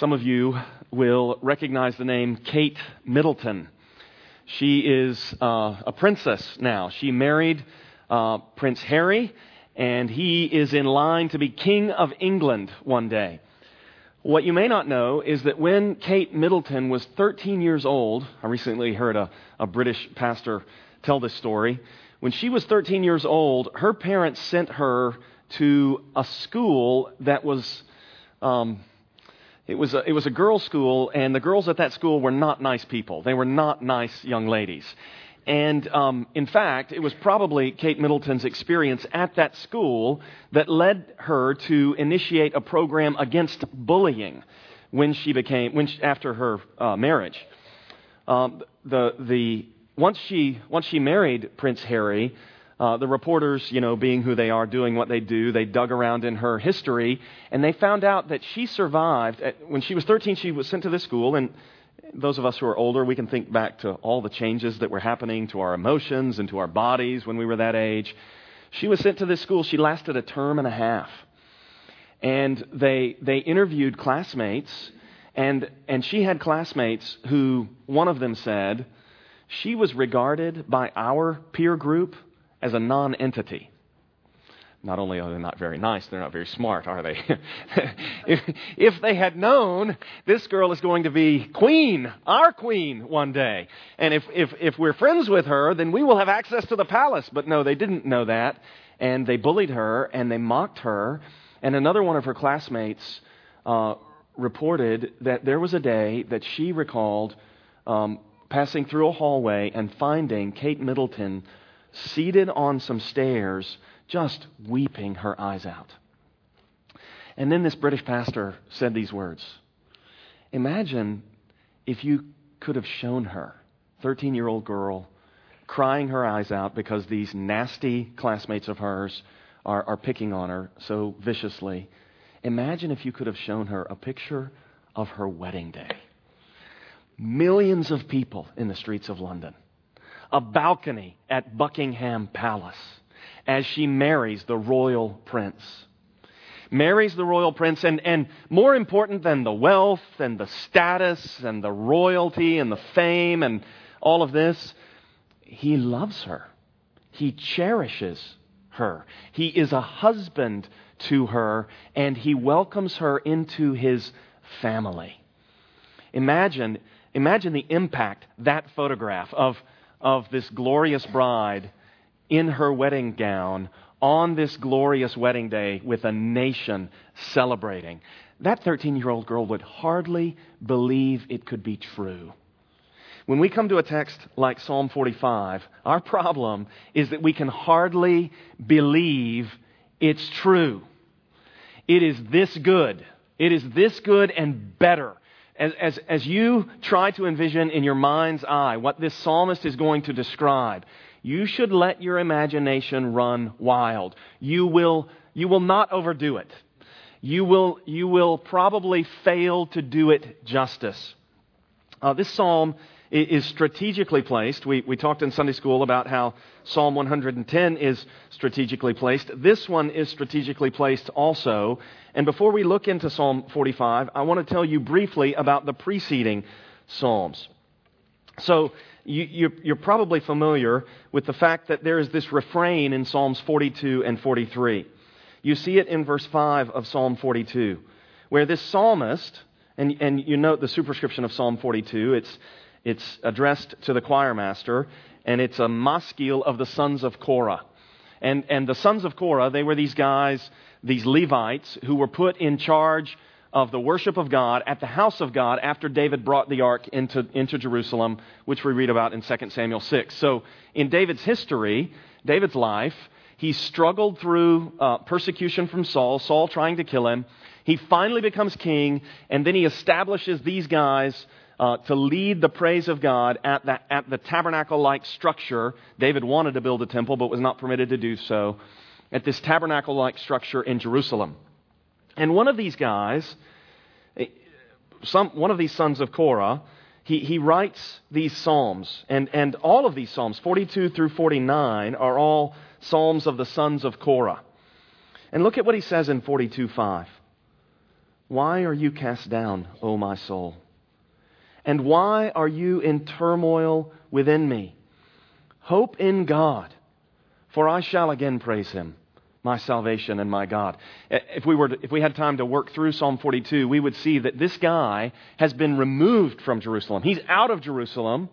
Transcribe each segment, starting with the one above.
Some of you will recognize the name Kate Middleton. She is uh, a princess now. She married uh, Prince Harry, and he is in line to be King of England one day. What you may not know is that when Kate Middleton was 13 years old, I recently heard a, a British pastor tell this story. When she was 13 years old, her parents sent her to a school that was um, it was, a, it was a girls' school, and the girls at that school were not nice people. They were not nice young ladies. And um, in fact, it was probably Kate Middleton's experience at that school that led her to initiate a program against bullying when she became, when she, after her uh, marriage. Um, the, the, once, she, once she married Prince Harry, uh, the reporters, you know, being who they are, doing what they do, they dug around in her history, and they found out that she survived. At, when she was 13, she was sent to this school, and those of us who are older, we can think back to all the changes that were happening to our emotions and to our bodies when we were that age. She was sent to this school. She lasted a term and a half. And they, they interviewed classmates, and, and she had classmates who, one of them said, she was regarded by our peer group as a non entity. Not only are they not very nice, they're not very smart, are they? if, if they had known this girl is going to be queen, our queen, one day, and if, if, if we're friends with her, then we will have access to the palace. But no, they didn't know that, and they bullied her and they mocked her. And another one of her classmates uh, reported that there was a day that she recalled um, passing through a hallway and finding Kate Middleton seated on some stairs, just weeping her eyes out. And then this British pastor said these words Imagine if you could have shown her, 13 year old girl, crying her eyes out because these nasty classmates of hers are, are picking on her so viciously. Imagine if you could have shown her a picture of her wedding day. Millions of people in the streets of London a balcony at Buckingham Palace as she marries the royal prince. Marries the royal prince, and, and more important than the wealth and the status and the royalty and the fame and all of this, he loves her. He cherishes her. He is a husband to her, and he welcomes her into his family. Imagine, imagine the impact that photograph of of this glorious bride in her wedding gown on this glorious wedding day with a nation celebrating. That 13 year old girl would hardly believe it could be true. When we come to a text like Psalm 45, our problem is that we can hardly believe it's true. It is this good. It is this good and better as, as, as you try to envision in your mind's eye what this psalmist is going to describe, you should let your imagination run wild. You will, you will not overdo it. You will, you will probably fail to do it justice. Uh, this psalm is strategically placed. We, we talked in Sunday school about how Psalm 110 is strategically placed. This one is strategically placed also. And before we look into Psalm 45, I want to tell you briefly about the preceding Psalms. So, you, are probably familiar with the fact that there is this refrain in Psalms 42 and 43. You see it in verse 5 of Psalm 42, where this psalmist, and, and you note the superscription of Psalm 42, it's it's addressed to the choir master, and it's a maskil of the sons of Korah. And, and the sons of Korah, they were these guys, these Levites, who were put in charge of the worship of God at the house of God after David brought the ark into, into Jerusalem, which we read about in 2 Samuel 6. So, in David's history, David's life, he struggled through uh, persecution from Saul, Saul trying to kill him. He finally becomes king, and then he establishes these guys uh, to lead the praise of God at the, at the tabernacle like structure. David wanted to build a temple, but was not permitted to do so. At this tabernacle like structure in Jerusalem. And one of these guys, eh, some, one of these sons of Korah, he, he writes these psalms. And, and all of these psalms, 42 through 49, are all psalms of the sons of Korah. And look at what he says in 42 5. Why are you cast down, O my soul? And why are you in turmoil within me? Hope in God, for I shall again praise him, my salvation and my God. If we, were to, if we had time to work through Psalm 42, we would see that this guy has been removed from Jerusalem. He's out of Jerusalem,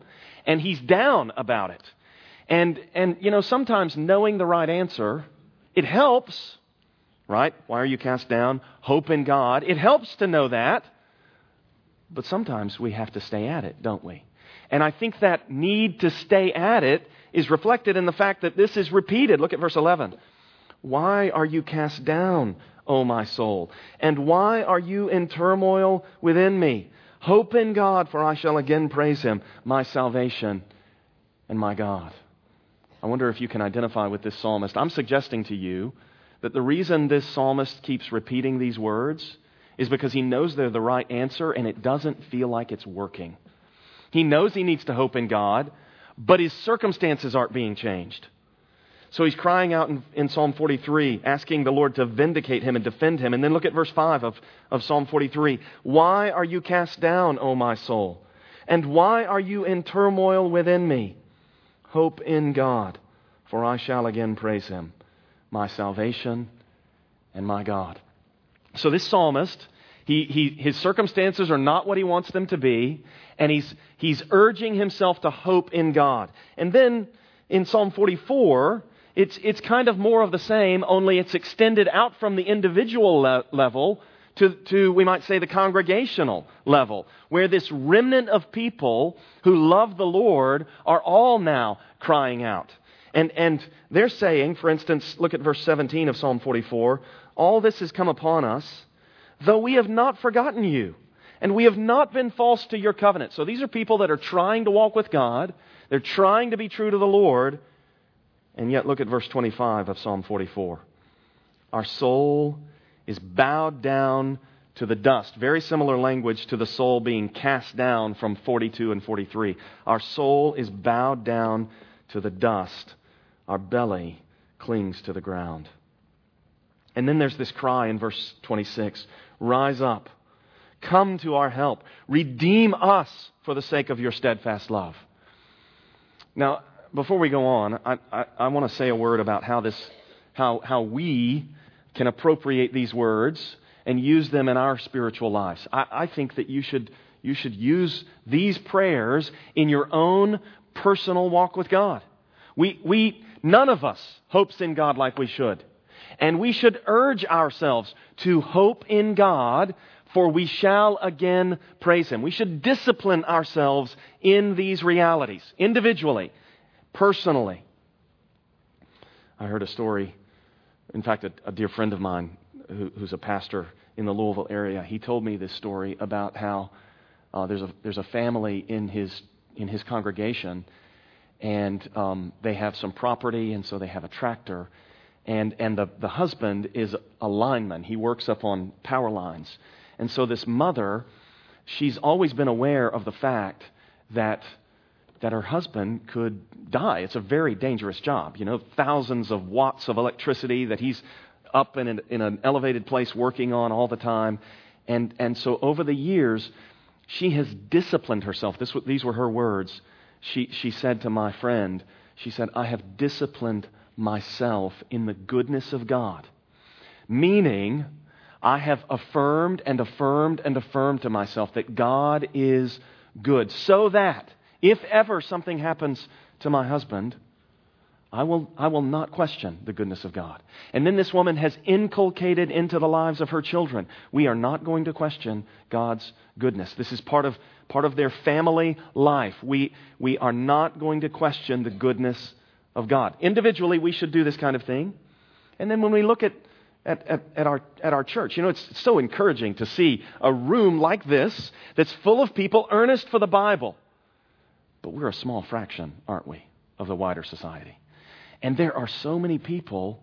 and he's down about it. And, and you know, sometimes knowing the right answer, it helps, right? Why are you cast down? Hope in God. It helps to know that. But sometimes we have to stay at it, don't we? And I think that need to stay at it is reflected in the fact that this is repeated. Look at verse 11. Why are you cast down, O my soul? And why are you in turmoil within me? Hope in God, for I shall again praise him, my salvation and my God. I wonder if you can identify with this psalmist. I'm suggesting to you that the reason this psalmist keeps repeating these words is because he knows they're the right answer and it doesn't feel like it's working. He knows he needs to hope in God, but his circumstances aren't being changed. So he's crying out in, in, Psalm 43, asking the Lord to vindicate him and defend him. And then look at verse 5 of, of Psalm 43. Why are you cast down, O my soul? And why are you in turmoil within me? Hope in God, for I shall again praise him, my salvation and my God. So this psalmist, he, he, his circumstances are not what he wants them to be, and he's, he's urging himself to hope in God. And then in Psalm 44, it's, it's kind of more of the same, only it's extended out from the individual le- level to, to, we might say, the congregational level, where this remnant of people who love the Lord are all now crying out. And, and they're saying, for instance, look at verse 17 of Psalm 44 all this has come upon us, though we have not forgotten you, and we have not been false to your covenant. So these are people that are trying to walk with God, they're trying to be true to the Lord, and yet look at verse 25 of Psalm 44. Our soul is bowed down to the dust. Very similar language to the soul being cast down from 42 and 43. Our soul is bowed down to the dust. Our belly clings to the ground. And then there's this cry in verse 26 Rise up, come to our help, redeem us for the sake of your steadfast love. Now, before we go on, I, I, I want to say a word about how, this, how, how we can appropriate these words and use them in our spiritual lives. I, I think that you should, you should use these prayers in your own personal walk with God. We, we, none of us hopes in God like we should. And we should urge ourselves to hope in God, for we shall again praise Him. We should discipline ourselves in these realities, individually, personally. I heard a story, in fact, a, a dear friend of mine who, who's a pastor in the Louisville area, he told me this story about how uh, there's, a, there's a family in his, in his congregation, and um, they have some property, and so they have a tractor and, and the, the husband is a lineman. He works up on power lines. And so this mother, she's always been aware of the fact that, that her husband could die. It's a very dangerous job. You know, thousands of watts of electricity that he's up in an, in an elevated place working on all the time. And, and so over the years, she has disciplined herself. This, these were her words. She, she said to my friend, she said, I have disciplined myself in the goodness of God. Meaning, I have affirmed and affirmed and affirmed to myself that God is good, so that if ever something happens to my husband, I will, I will not question the goodness of God. And then this woman has inculcated into the lives of her children. We are not going to question God's goodness. This is part of, part of their family life. We, we are not going to question the goodness of God. Individually, we should do this kind of thing. And then when we look at, at, at, at, our, at our church, you know, it's so encouraging to see a room like this that's full of people earnest for the Bible. But we're a small fraction, aren't we, of the wider society. And there are so many people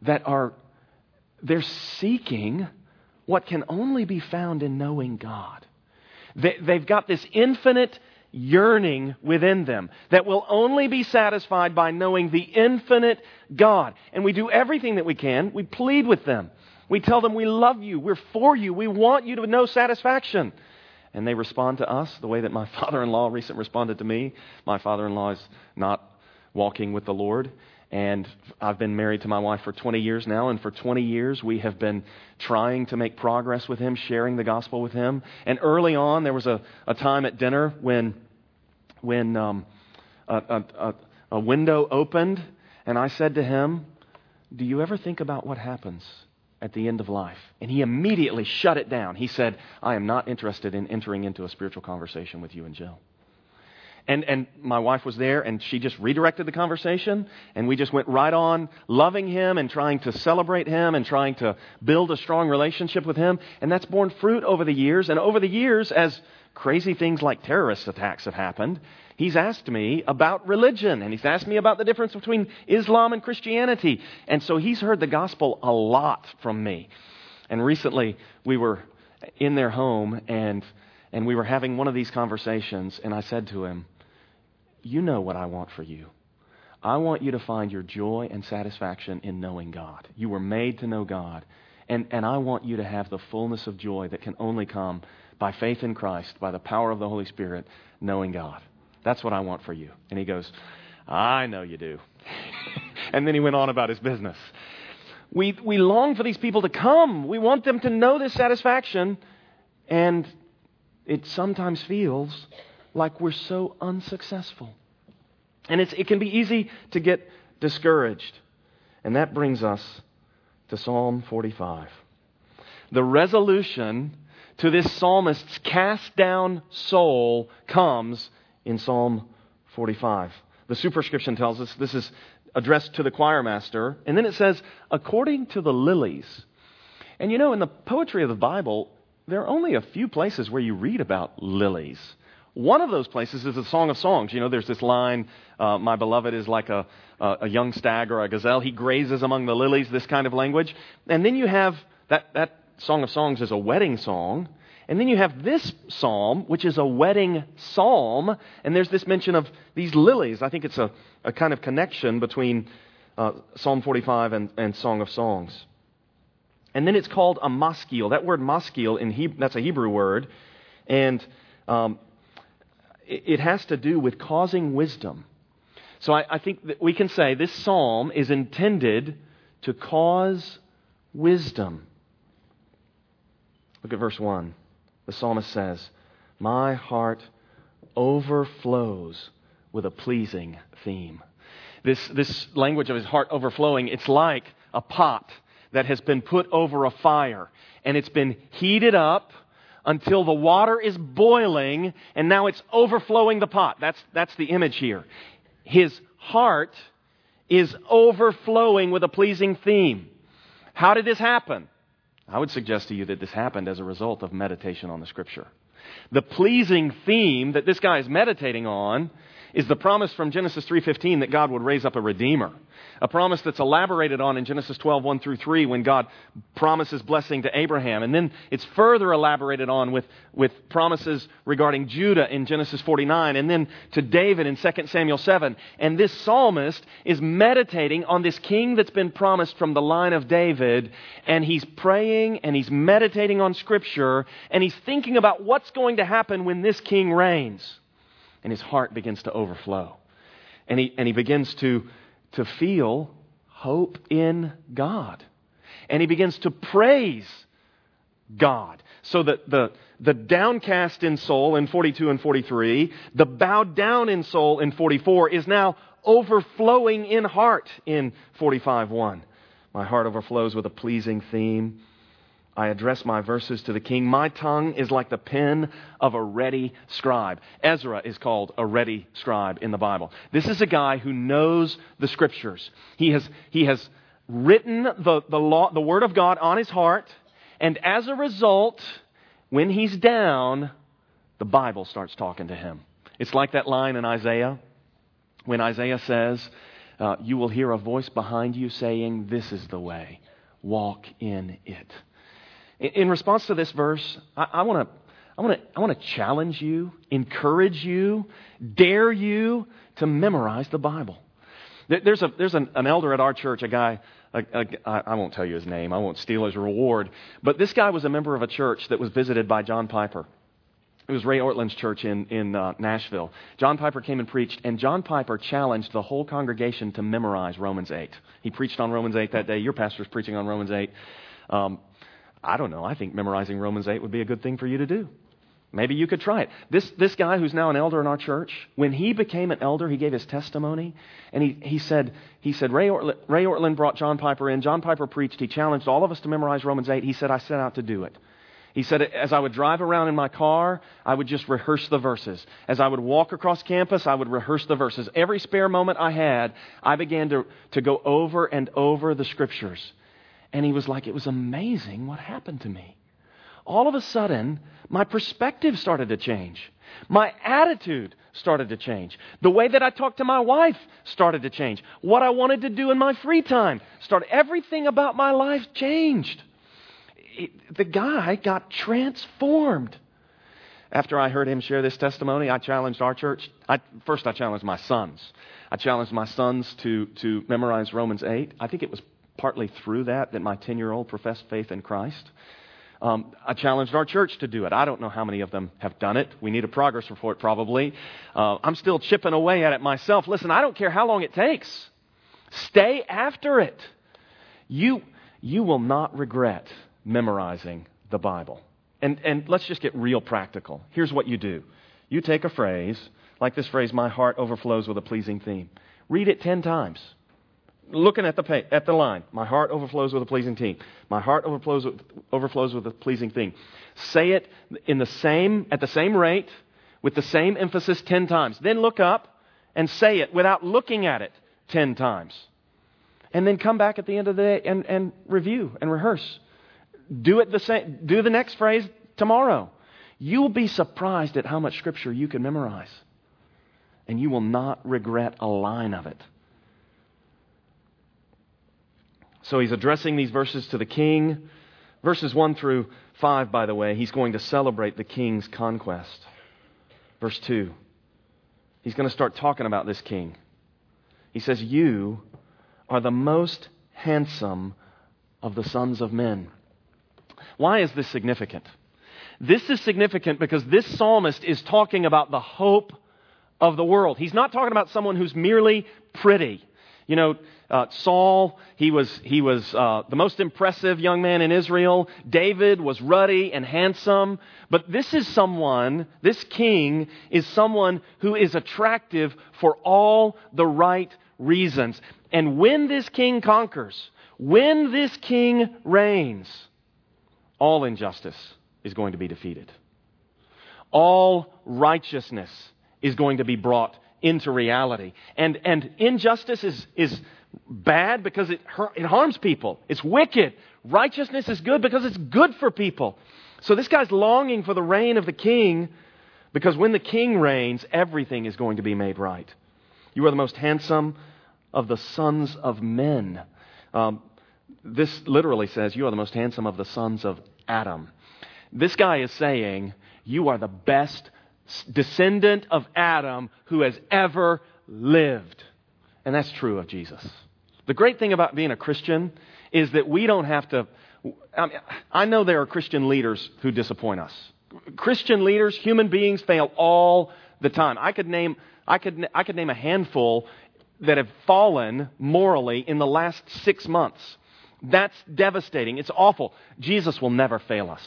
that are they're seeking what can only be found in knowing God. They, have got this infinite yearning within them that will only be satisfied by knowing the infinite God. And we do everything that we can. We plead with them We tell them we love you, we're for you, we want you to know satisfaction. And they respond to us the way that my father in law recently responded to me. My father in law is not walking with the Lord. And I've been married to my wife for 20 years now, and for 20 years we have been trying to make progress with him, sharing the gospel with him. And early on, there was a, a time at dinner when, when um, a, a, a window opened, and I said to him, Do you ever think about what happens at the end of life? And he immediately shut it down. He said, I am not interested in entering into a spiritual conversation with you and Jill. And, and my wife was there, and she just redirected the conversation, and we just went right on loving him and trying to celebrate him and trying to build a strong relationship with him. And that's borne fruit over the years. And over the years, as crazy things like terrorist attacks have happened, he's asked me about religion, and he's asked me about the difference between Islam and Christianity. And so he's heard the gospel a lot from me. And recently, we were in their home, and, and we were having one of these conversations, and I said to him, you know what I want for you. I want you to find your joy and satisfaction in knowing God. You were made to know God. And, and I want you to have the fullness of joy that can only come by faith in Christ, by the power of the Holy Spirit, knowing God. That's what I want for you. And he goes, I know you do. and then he went on about his business. We, we long for these people to come. We want them to know this satisfaction. And it sometimes feels like we're so unsuccessful. And it can be easy to get discouraged. And that brings us to Psalm 45. The resolution to this psalmist's cast down soul comes in Psalm 45. The superscription tells us this is addressed to the choir master. And then it says, according to the lilies. And you know, in the poetry of the Bible, there are only a few places where you read about lilies. One of those places is the Song of Songs. You know, there's this line, uh, My beloved is like a, a young stag or a gazelle. He grazes among the lilies, this kind of language. And then you have that, that Song of Songs is a wedding song. And then you have this psalm, which is a wedding psalm. And there's this mention of these lilies. I think it's a, a kind of connection between uh, Psalm 45 and, and Song of Songs. And then it's called a maskil. That word maskil, in Hebrew, that's a Hebrew word. And um, it has to do with causing wisdom. So I, I, think that we can say this psalm is intended to cause wisdom. Look at verse 1. The psalmist says, My heart overflows with a pleasing theme. This, this language of his heart overflowing, it's like a pot that has been put over a fire and it's been heated up until the water is boiling and now it's overflowing the pot. That's, that's the image here. His heart is overflowing with a pleasing theme. How did this happen? I would suggest to you that this happened as a result of meditation on the scripture. The pleasing theme that this guy is meditating on is the promise from Genesis 3:15 that God would raise up a redeemer. A promise that's elaborated on in Genesis 12:1 through 3, when God promises blessing to Abraham. And then it's further elaborated on with, with promises regarding Judah in Genesis 49, and then to David in 2 Samuel 7. And this psalmist is meditating on this king that's been promised from the line of David, and he's praying and he's meditating on Scripture, and he's thinking about what's going to happen when this king reigns. And his heart begins to overflow. And he, and he begins to to feel hope in God. And he begins to praise God. So that the, the downcast in soul in 42 and 43, the bowed down in soul in 44 is now overflowing in heart in 45 1. My heart overflows with a pleasing theme. I address my verses to the king. My tongue is like the pen of a ready scribe. Ezra is called a ready scribe in the Bible. This is a guy who knows the scriptures. He has, he has written the, the, law, the word of God on his heart, and as a result, when he's down, the Bible starts talking to him. It's like that line in Isaiah when Isaiah says, uh, You will hear a voice behind you saying, This is the way, walk in it. In response to this verse, I want to I want to I challenge you, encourage you, dare you to memorize the Bible. There's a there's an, an elder at our church, a guy I won't tell you his name. I won't steal his reward. But this guy was a member of a church that was visited by John Piper. It was Ray Ortlund's church in, in uh, Nashville. John Piper came and preached, and John Piper challenged the whole congregation to memorize Romans 8. He preached on Romans 8 that day. Your pastor's preaching on Romans 8. Um, I don't know. I think memorizing Romans 8 would be a good thing for you to do. Maybe you could try it. This, this guy who's now an elder in our church, when he became an elder, he gave his testimony. And he, he said, he said Ray, Ortlund, Ray Ortlund brought John Piper in. John Piper preached. He challenged all of us to memorize Romans 8. He said, I set out to do it. He said, as I would drive around in my car, I would just rehearse the verses. As I would walk across campus, I would rehearse the verses. Every spare moment I had, I began to, to go over and over the scriptures. And he was like, it was amazing what happened to me. All of a sudden, my perspective started to change. My attitude started to change. The way that I talked to my wife started to change. What I wanted to do in my free time started. Everything about my life changed. It, the guy got transformed. After I heard him share this testimony, I challenged our church. I, first, I challenged my sons. I challenged my sons to, to memorize Romans 8. I think it was partly through that that my 10 year old professed faith in Christ. Um, I challenged our church to do it. I don't know how many of them have done it. We need a progress report, probably. Uh, I'm still chipping away at it myself. Listen, I don't care how long it takes. Stay after it. You, you will not regret memorizing the Bible. And, and let's just get real practical. Here's what you do you take a phrase, like this phrase, my heart overflows with a pleasing theme. Read it 10 times looking at the, pay, at the line, my heart overflows with a pleasing thing. My heart overflows with, overflows with a pleasing thing. Say it in the same, at the same rate, with the same emphasis 10 times. Then look up and say it without looking at it 10 times. And then come back at the end of the day and, and review and rehearse. Do it the same, do the next phrase tomorrow. You will be surprised at how much scripture you can memorize. And you will not regret a line of it. So he's addressing these verses to the king. Verses 1 through 5, by the way, he's going to celebrate the king's conquest. Verse 2, he's going to start talking about this king. He says, You are the most handsome of the sons of men. Why is this significant? This is significant because this psalmist is talking about the hope of the world. He's not talking about someone who's merely pretty. You know, uh, Saul, he was, he was uh, the most impressive young man in Israel. David was ruddy and handsome. But this is someone, this king is someone who is attractive for all the right reasons. And when this king conquers, when this king reigns, all injustice is going to be defeated. All righteousness is going to be brought into reality. And, and injustice is, is bad because it, it harms people. It's wicked. Righteousness is good because it's good for people. So this guy's longing for the reign of the king because when the king reigns, everything is going to be made right. You are the most handsome of the sons of men. Um, this literally says, You are the most handsome of the sons of Adam. This guy is saying, You are the best descendant of Adam who has ever lived. And that's true of Jesus. The great thing about being a Christian is that we don't have to. I, mean, I know there are Christian leaders who disappoint us. Christian leaders, human beings, fail all the time. I could name, I could, I could name a handful that have fallen morally in the last six months. That's devastating. It's awful. Jesus will never fail us.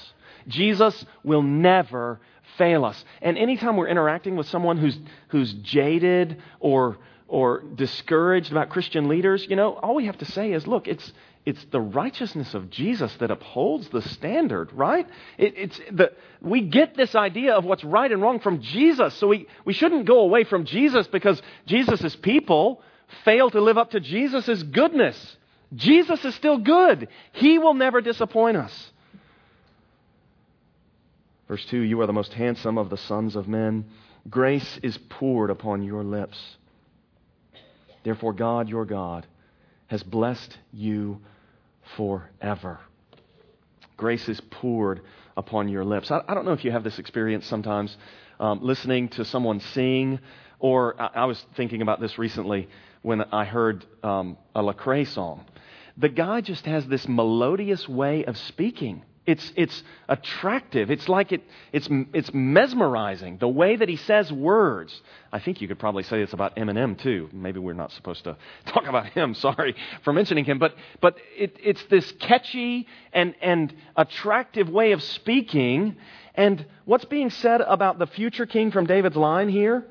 Jesus will never fail us. And anytime we're interacting with someone who's, who's jaded or, or discouraged about Christian leaders, you know, all we have to say is, look, it's, it's the righteousness of Jesus that upholds the standard, right? It, it's the, we get this idea of what's right and wrong from Jesus. So we, we shouldn't go away from Jesus because Jesus' people fail to live up to Jesus' goodness. Jesus is still good. He will never disappoint us. Verse 2 You are the most handsome of the sons of men. Grace is poured upon your lips. Therefore, God, your God, has blessed you forever. Grace is poured upon your lips. I, I don't know if you have this experience sometimes um, listening to someone sing, or I, I, was thinking about this recently when I heard um, a Lecrae song the guy just has this melodious way of speaking. It's, it's attractive. It's like it, it's, it's mesmerizing. The way that he says words. I think you could probably say it's about Eminem too. Maybe we're not supposed to talk about him. Sorry for mentioning him. But, but it, it's this catchy and, and attractive way of speaking. And what's being said about the future king from David's line here?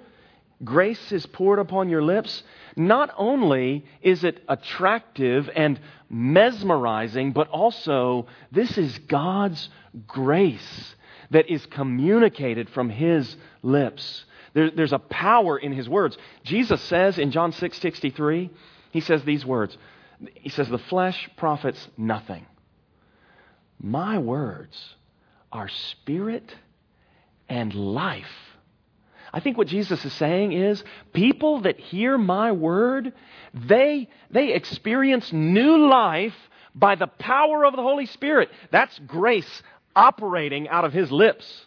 Grace is poured upon your lips. Not only is it attractive and mesmerizing, but also this is God's grace that is communicated from His lips. There, there's a power in His words. Jesus says in John 6 63, He says these words He says, The flesh profits nothing. My words are spirit and life. I think what Jesus is saying is people that hear my word, they, they experience new life by the power of the Holy Spirit. That's grace operating out of his lips.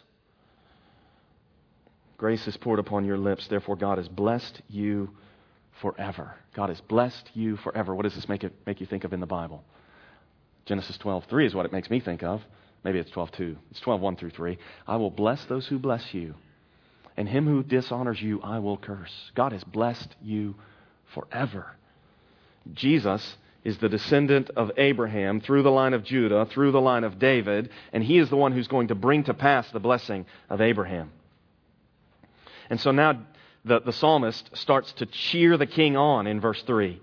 Grace is poured upon your lips, therefore, God has blessed you forever. God has blessed you forever. What does this make, it, make you think of in the Bible? Genesis 12, 3 is what it makes me think of. Maybe it's 12, 2. It's 12, 1 through 3. I will bless those who bless you and him who dishonors you I will curse. God has blessed you forever. Jesus is the descendant of Abraham through the line of Judah, through the line of David, and he is the one who's going to bring to pass the blessing of Abraham. And so now the, the psalmist starts to cheer the king on in verse 3.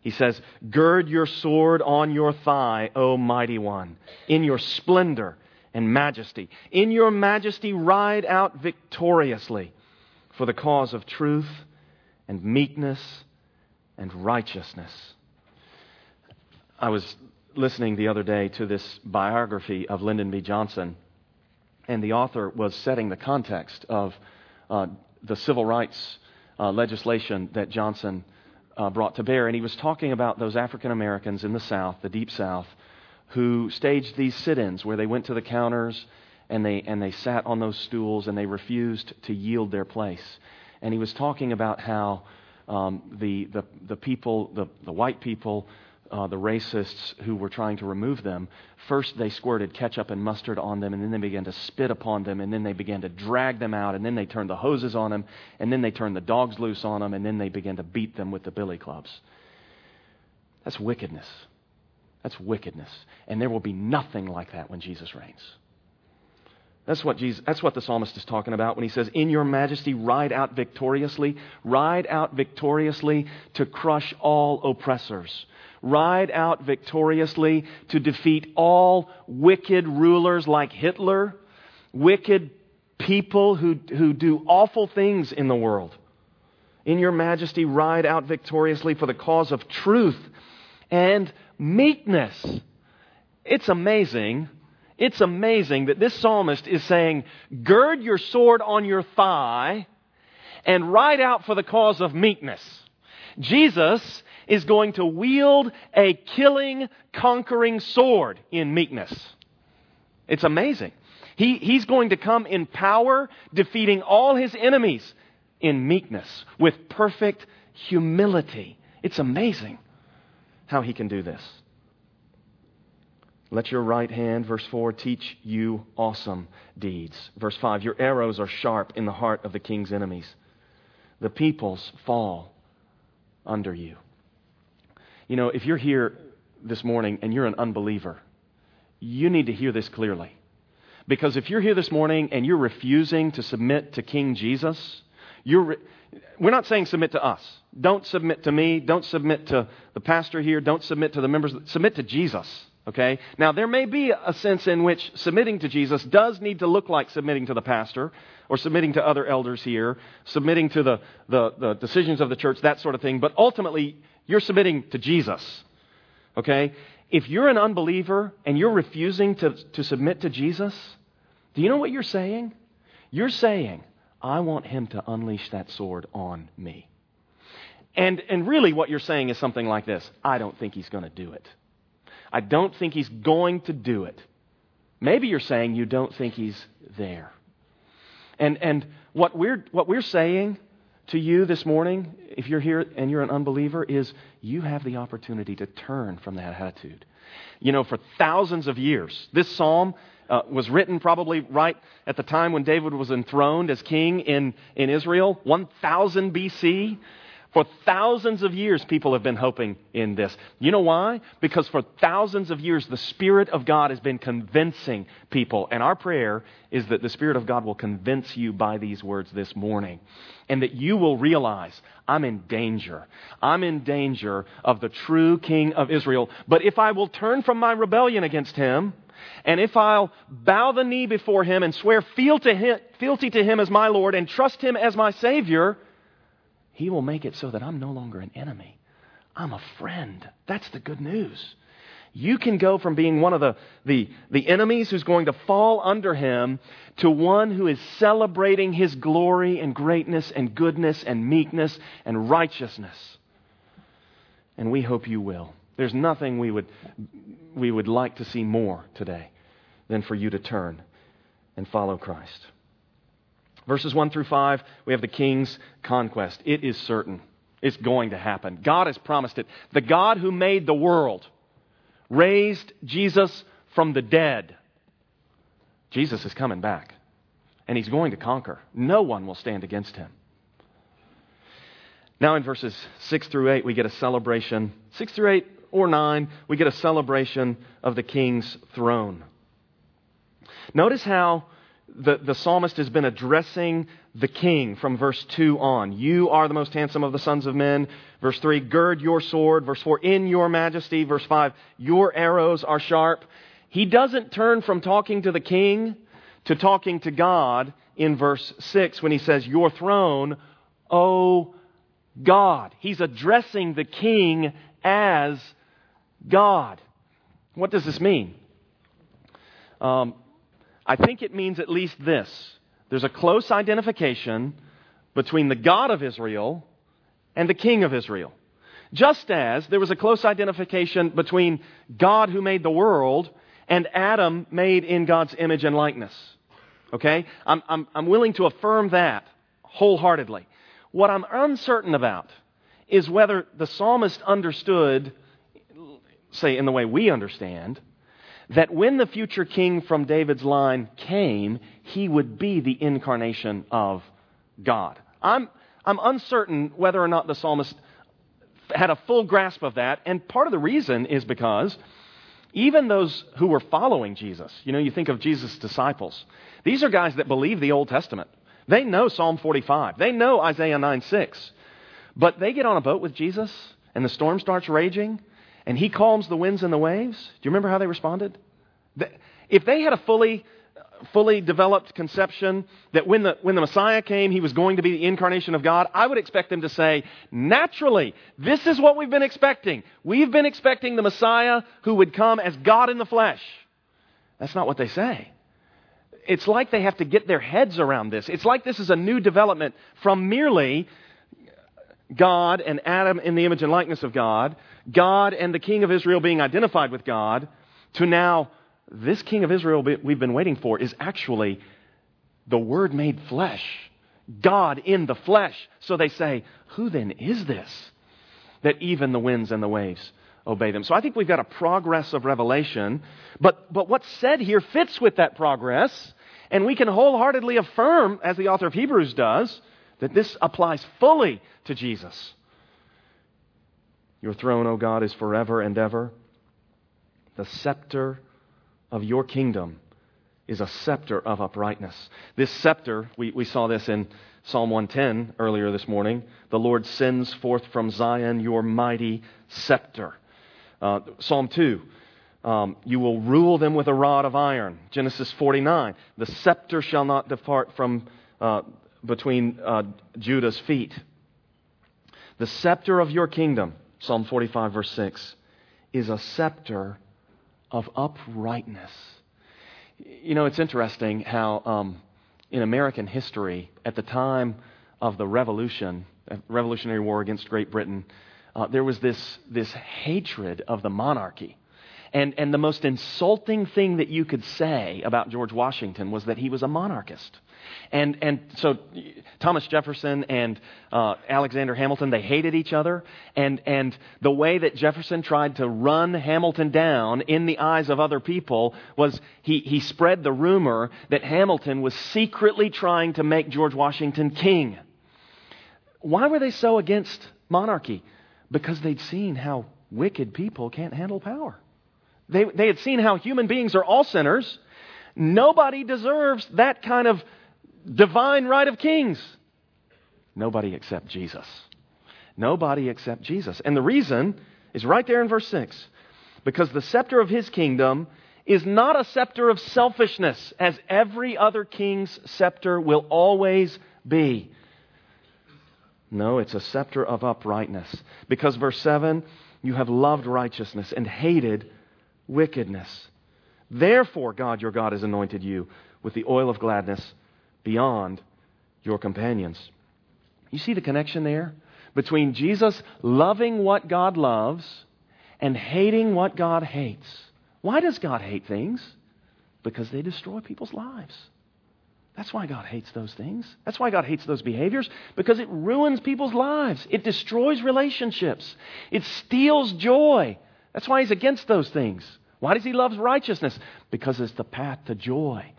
He says, Gird your sword on your thigh, O mighty one, in your splendor and majesty. In your majesty, ride out victoriously for the cause of truth and meekness and righteousness. I was listening the other day to this biography of Lyndon B. Johnson, and the author was setting the context of uh, the civil rights uh, legislation that Johnson uh, brought to bear. And he was talking about those African Americans in the South, the Deep South, who staged these sit ins where they went to the counters and they, and they sat on those stools and they refused to yield their place. And he was talking about how um, the, the, the people, the, the white people, uh, the racists who were trying to remove them, first they squirted ketchup and mustard on them, and then they began to spit upon them, and then they began to drag them out, and then they turned the hoses on them, and then they turned the dogs loose on them, and then they began to beat them with the billy clubs. That's wickedness. That's wickedness. And there will be nothing like that when Jesus reigns. That's what, Jesus, that's what the psalmist is talking about when he says, In your majesty, ride out victoriously. Ride out victoriously to crush all oppressors. Ride out victoriously to defeat all wicked rulers like Hitler, wicked people who, who do awful things in the world. In your majesty, ride out victoriously for the cause of truth and meekness. It's amazing. It's amazing that this psalmist is saying, Gird your sword on your thigh and ride out for the cause of meekness. Jesus is going to wield a killing, conquering sword in meekness. It's amazing. He, he's going to come in power, defeating all his enemies in meekness, with perfect humility. It's amazing how he can do this. Let your right hand, verse 4, teach you awesome deeds. Verse 5, your arrows are sharp in the heart of the king's enemies. The peoples fall under you. You know, if you're here this morning and you're an unbeliever, you need to hear this clearly. Because if you're here this morning and you're refusing to submit to King Jesus, you're, re- we're not saying submit to us. Don't submit to me. Don't submit to the pastor here. Don't submit to the members. Submit to Jesus. Okay? Now, there may be a sense in which submitting to Jesus does need to look like submitting to the pastor or submitting to other elders here, submitting to the, the, the decisions of the church, that sort of thing. But ultimately, you're submitting to Jesus. Okay? If you're an unbeliever and you're refusing to, to submit to Jesus, do you know what you're saying? You're saying, I want him to unleash that sword on me. And, and really, what you're saying is something like this I don't think he's going to do it. I don't think he's going to do it. Maybe you're saying you don't think he's there. And, and what, we're, what we're saying to you this morning, if you're here and you're an unbeliever, is you have the opportunity to turn from that attitude. You know, for thousands of years, this psalm uh, was written probably right at the time when David was enthroned as king in, in Israel, 1000 BC. For thousands of years, people have been hoping in this. You know why? Because for thousands of years, the Spirit of God has been convincing people. And our prayer is that the Spirit of God will convince you by these words this morning. And that you will realize, I'm in danger. I'm in danger of the true King of Israel. But if I will turn from my rebellion against him, and if I'll bow the knee before him and swear fealty to him as my Lord and trust him as my Savior, he will make it so that I'm no longer an enemy. I'm a friend. That's the good news. You can go from being one of the, the, the enemies who's going to fall under him to one who is celebrating his glory and greatness and goodness and meekness and righteousness. And we hope you will. There's nothing we would, we would like to see more today than for you to turn and follow Christ. Verses 1 through 5, we have the king's conquest. It is certain. It's going to happen. God has promised it. The God who made the world raised Jesus from the dead. Jesus is coming back, and he's going to conquer. No one will stand against him. Now, in verses 6 through 8, we get a celebration. 6 through 8 or 9, we get a celebration of the king's throne. Notice how the, the psalmist has been addressing the king from verse 2 on. You are the most handsome of the sons of men. Verse 3, gird your sword. Verse 4, in your majesty. Verse 5, your arrows are sharp. He doesn't turn from talking to the king to talking to God in verse 6 when he says, Your throne, O God. He's addressing the king as God. What does this mean? Um, I think it means at least this there's a close identification between the God of Israel and the King of Israel. Just as there was a close identification between God who made the world and Adam made in God's image and likeness. Okay? I'm, I'm, I'm willing to affirm that wholeheartedly. What I'm uncertain about is whether the psalmist understood, say, in the way we understand, that when the future king from David's line came, he would be the incarnation of God. I'm, I'm uncertain whether or not the psalmist had a full grasp of that, and part of the reason is because even those who were following Jesus, you know, you think of Jesus' disciples, these are guys that believe the Old Testament. They know Psalm 45, they know Isaiah 9 6. But they get on a boat with Jesus, and the storm starts raging, and he calms the winds and the waves. Do you remember how they responded? If they had a fully, fully developed conception that when the, when the Messiah came, he was going to be the incarnation of God, I would expect them to say, naturally, this is what we've been expecting. We've been expecting the Messiah who would come as God in the flesh. That's not what they say. It's like they have to get their heads around this. It's like this is a new development from merely God and Adam in the image and likeness of God, God and the King of Israel being identified with God, to now this King of Israel we've been waiting for is actually the Word made flesh, God in the flesh. So they say, Who then is this that even the winds and the waves obey them? So I think we've got a progress of revelation, but, but what's said here fits with that progress, and we can wholeheartedly affirm, as the author of Hebrews does, that this applies fully to Jesus. Your throne, O God, is forever and ever. The scepter of your kingdom is a scepter of uprightness. This scepter, we, we saw this in Psalm 110 earlier this morning. The Lord sends forth from Zion your mighty scepter. Uh, Psalm 2, um, you will rule them with a rod of iron. Genesis 49, the scepter shall not depart from uh, between uh, Judah's feet. The scepter of your kingdom, Psalm 45, verse 6, is a scepter of uprightness. You know, it's interesting how um, in American history, at the time of the Revolution, uh, Revolutionary War against Great Britain, uh, there was this, this hatred of the monarchy. And, and the most insulting thing that you could say about George Washington was that he was a monarchist. And, and so Thomas Jefferson and uh, Alexander Hamilton, they hated each other. And, and the way that Jefferson tried to run Hamilton down in the eyes of other people was he, he spread the rumor that Hamilton was secretly trying to make George Washington king. Why were they so against monarchy? Because they'd seen how wicked people can't handle power. They, they had seen how human beings are all sinners. Nobody deserves that kind of divine right of kings. Nobody except Jesus. Nobody except Jesus. And the reason is right there in verse 6. Because the scepter of his kingdom is not a scepter of selfishness, as every other king's scepter will always be. No, it's a scepter of uprightness. Because, verse 7, you have loved righteousness and hated wickedness. Therefore, God your God has anointed you with the oil of gladness beyond your companions. You see the connection there between Jesus loving what God loves and hating what God hates. Why does God hate things? Because they destroy people's lives. That's why God hates those things. That's why God hates those behaviors, because it ruins people's lives. It destroys relationships. It steals joy. That's why He's against those things. Why does He love righteousness? Because it's the path to joy.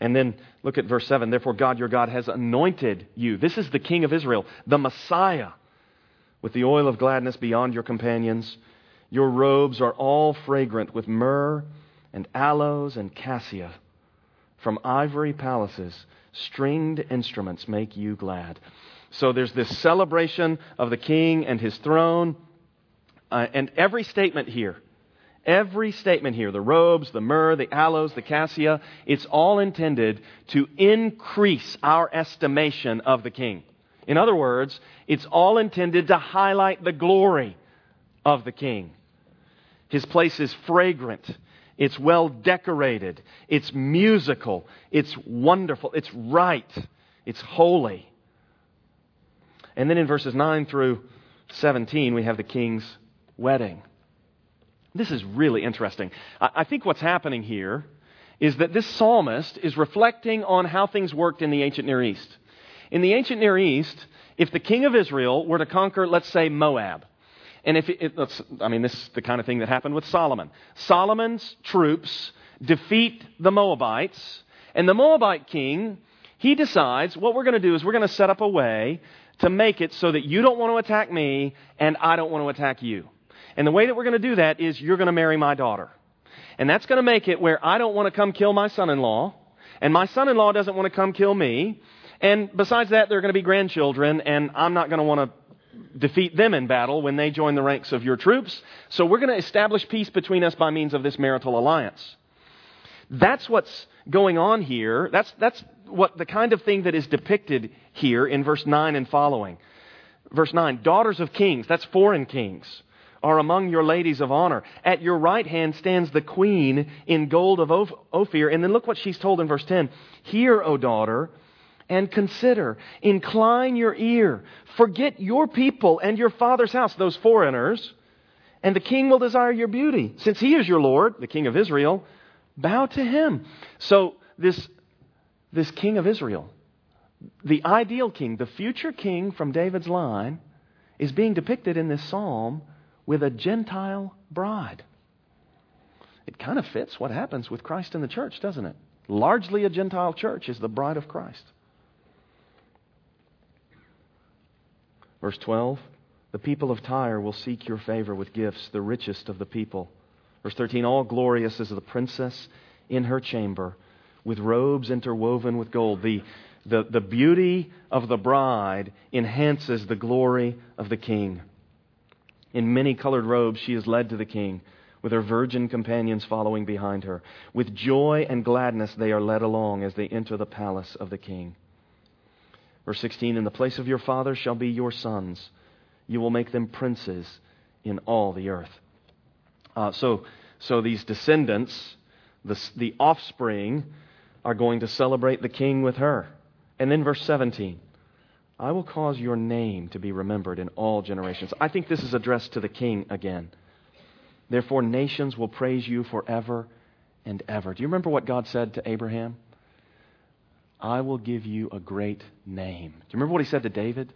And then look at verse 7. Therefore, God your God has anointed you. This is the King of Israel, the Messiah, with the oil of gladness beyond your companions. Your robes are all fragrant with myrrh and aloes and cassia. From ivory palaces, stringed instruments make you glad. So there's this celebration of the king and his throne. Uh, and every statement here Every statement here, the robes, the myrrh, the aloes, the cassia, it's all intended to increase our estimation of the king. In other words, it's all intended to highlight the glory of the king. His place is fragrant. It's well decorated. It's musical. It's wonderful. It's right. It's holy. And then in verses 9 through 17, we have the king's wedding. This is really interesting. I think what's happening here is that this psalmist is reflecting on how things worked in the ancient Near East. In the ancient Near East, if the king of Israel were to conquer, let's say, Moab, and if it, it, I mean, this is the kind of thing that happened with Solomon. Solomon's troops defeat the Moabites, and the Moabite king, he decides what we're going to do is we're going to set up a way to make it so that you don't want to attack me and I don't want to attack you. And the way that we're going to do that is you're going to marry my daughter. And that's going to make it where I don't want to come kill my son in law, and my son in law doesn't want to come kill me. And besides that, there are going to be grandchildren, and I'm not going to want to defeat them in battle when they join the ranks of your troops. So we're going to establish peace between us by means of this marital alliance. That's what's going on here. That's, that's what the kind of thing that is depicted here in verse 9 and following. Verse 9, daughters of kings, that's foreign kings are among your ladies of honor. At your right hand stands the queen in gold of Ophir. And then look what she's told in verse 10. Hear, O daughter, and consider. Incline your ear. Forget your people and your father's house, those foreigners, and the king will desire your beauty. Since he is your Lord, the king of Israel, bow to him. So this, this king of Israel, the ideal king, the future king from David's line, is being depicted in this psalm with a Gentile bride. It kind of fits what happens with Christ in the church, doesn't it? Largely a Gentile church is the bride of Christ. Verse 12 The people of Tyre will seek your favor with gifts, the richest of the people. Verse 13 All glorious is the princess in her chamber, with robes interwoven with gold. The, the, the beauty of the bride enhances the glory of the king. In many colored robes, she is led to the king, with her virgin companions following behind her. With joy and gladness, they are led along as they enter the palace of the king. Verse 16 In the place of your father shall be your sons. You will make them princes in all the earth. Uh, so, so these descendants, the, the offspring, are going to celebrate the king with her. And then verse 17 I will cause your name to be remembered in all generations. I think this is addressed to the king again. Therefore, nations will praise you forever and ever. Do you remember what God said to Abraham? I will give you a great name. Do you remember what he said to David?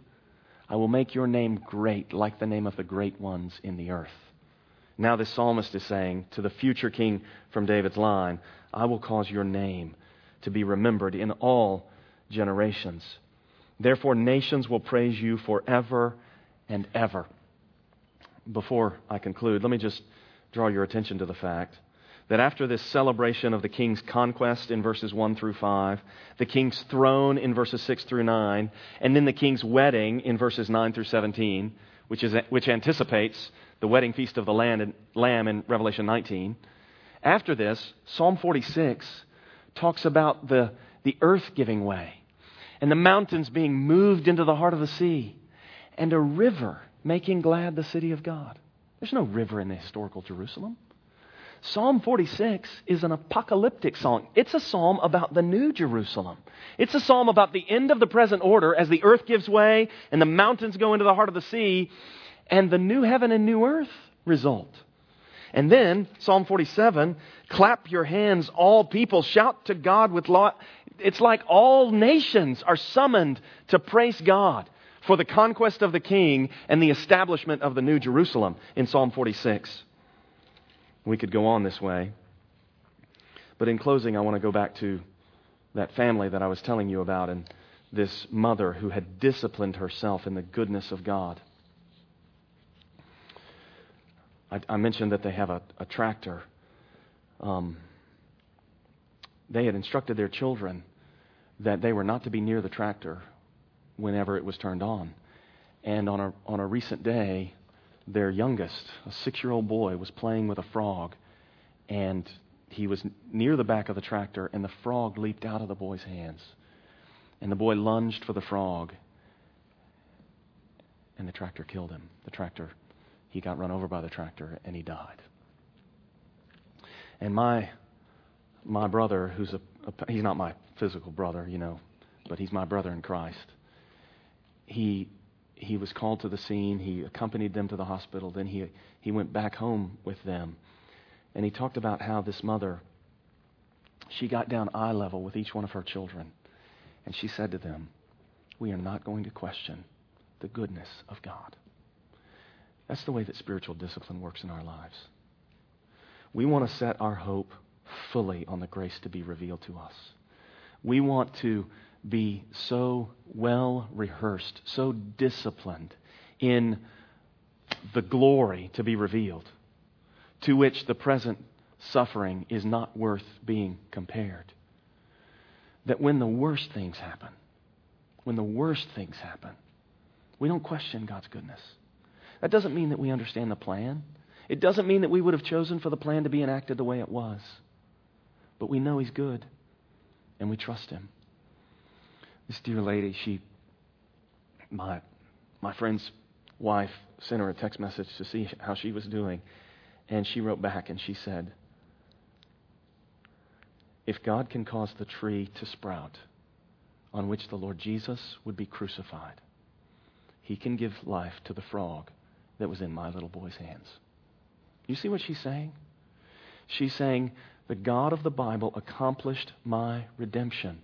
I will make your name great, like the name of the great ones in the earth. Now, this psalmist is saying to the future king from David's line, I will cause your name to be remembered in all generations. Therefore, nations will praise you forever and ever. Before I conclude, let me just draw your attention to the fact that after this celebration of the king's conquest in verses 1 through 5, the king's throne in verses 6 through 9, and then the king's wedding in verses 9 through 17, which, is, which anticipates the wedding feast of the Lamb in Revelation 19. After this, Psalm 46 talks about the, the earth giving way and the mountains being moved into the heart of the sea and a river making glad the city of God. There's no river in the historical Jerusalem. Psalm 46 is an apocalyptic song. It's a psalm about the new Jerusalem. It's a psalm about the end of the present order as the earth gives way and the mountains go into the heart of the sea and the new heaven and new earth result. And then, Psalm 47, clap your hands, all people, shout to God with. It's like all nations are summoned to praise God for the conquest of the king and the establishment of the new Jerusalem in Psalm 46. We could go on this way. But in closing, I want to go back to that family that I was telling you about and this mother who had disciplined herself in the goodness of God. I, I mentioned that they have a, a tractor. Um, they had instructed their children that they were not to be near the tractor whenever it was turned on. And on a, on a recent day, their youngest, a six year old boy, was playing with a frog, and he was near the back of the tractor, and the frog leaped out of the boy's hands. And the boy lunged for the frog, and the tractor killed him. The tractor, he got run over by the tractor, and he died. And my my brother, who's a, a he's not my physical brother, you know, but he's my brother in Christ. He he was called to the scene. He accompanied them to the hospital. Then he, he went back home with them. And he talked about how this mother, she got down eye level with each one of her children. And she said to them, We are not going to question the goodness of God. That's the way that spiritual discipline works in our lives. We want to set our hope fully on the grace to be revealed to us. We want to be so well rehearsed, so disciplined in the glory to be revealed, to which the present suffering is not worth being compared. That when the worst things happen, when the worst things happen, we don't question God's goodness. That doesn't mean that we understand the plan. It doesn't mean that we would have chosen for the plan to be enacted the way it was. But we know He's good, and we trust Him. This dear lady, she, my, my friend's wife sent her a text message to see how she was doing. And she wrote back and she said, If God can cause the tree to sprout on which the Lord Jesus would be crucified, he can give life to the frog that was in my little boy's hands. You see what she's saying? She's saying, The God of the Bible accomplished my redemption.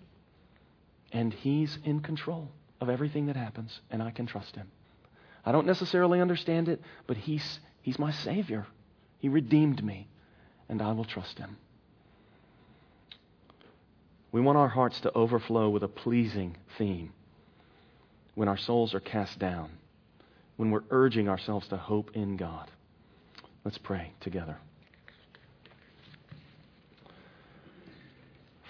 And He's in control of everything that happens, and I can trust Him. I don't necessarily understand it, but He's, he's my Savior. He redeemed me, and I will trust Him. We want our hearts to overflow with a pleasing theme when our souls are cast down, when we're urging ourselves to hope in God. Let's pray together.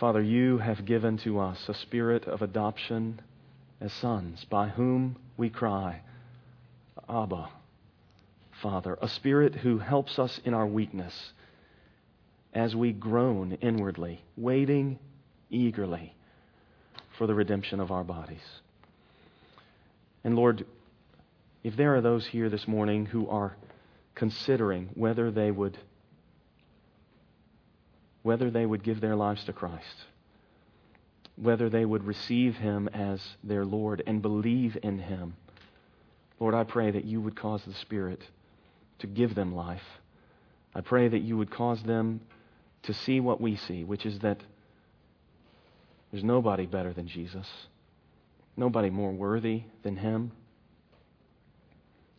Father, you have given to us a spirit of adoption as sons, by whom we cry, Abba, Father, a spirit who helps us in our weakness as we groan inwardly, waiting eagerly for the redemption of our bodies. And Lord, if there are those here this morning who are considering whether they would whether they would give their lives to Christ, whether they would receive Him as their Lord and believe in Him. Lord, I pray that you would cause the Spirit to give them life. I pray that you would cause them to see what we see, which is that there's nobody better than Jesus, nobody more worthy than Him,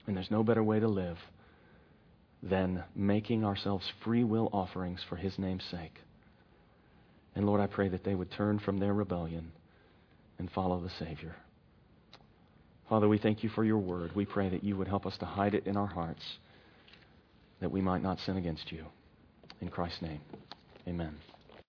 and there's no better way to live than making ourselves free will offerings for His name's sake. And Lord, I pray that they would turn from their rebellion and follow the Savior. Father, we thank you for your word. We pray that you would help us to hide it in our hearts that we might not sin against you. In Christ's name, amen.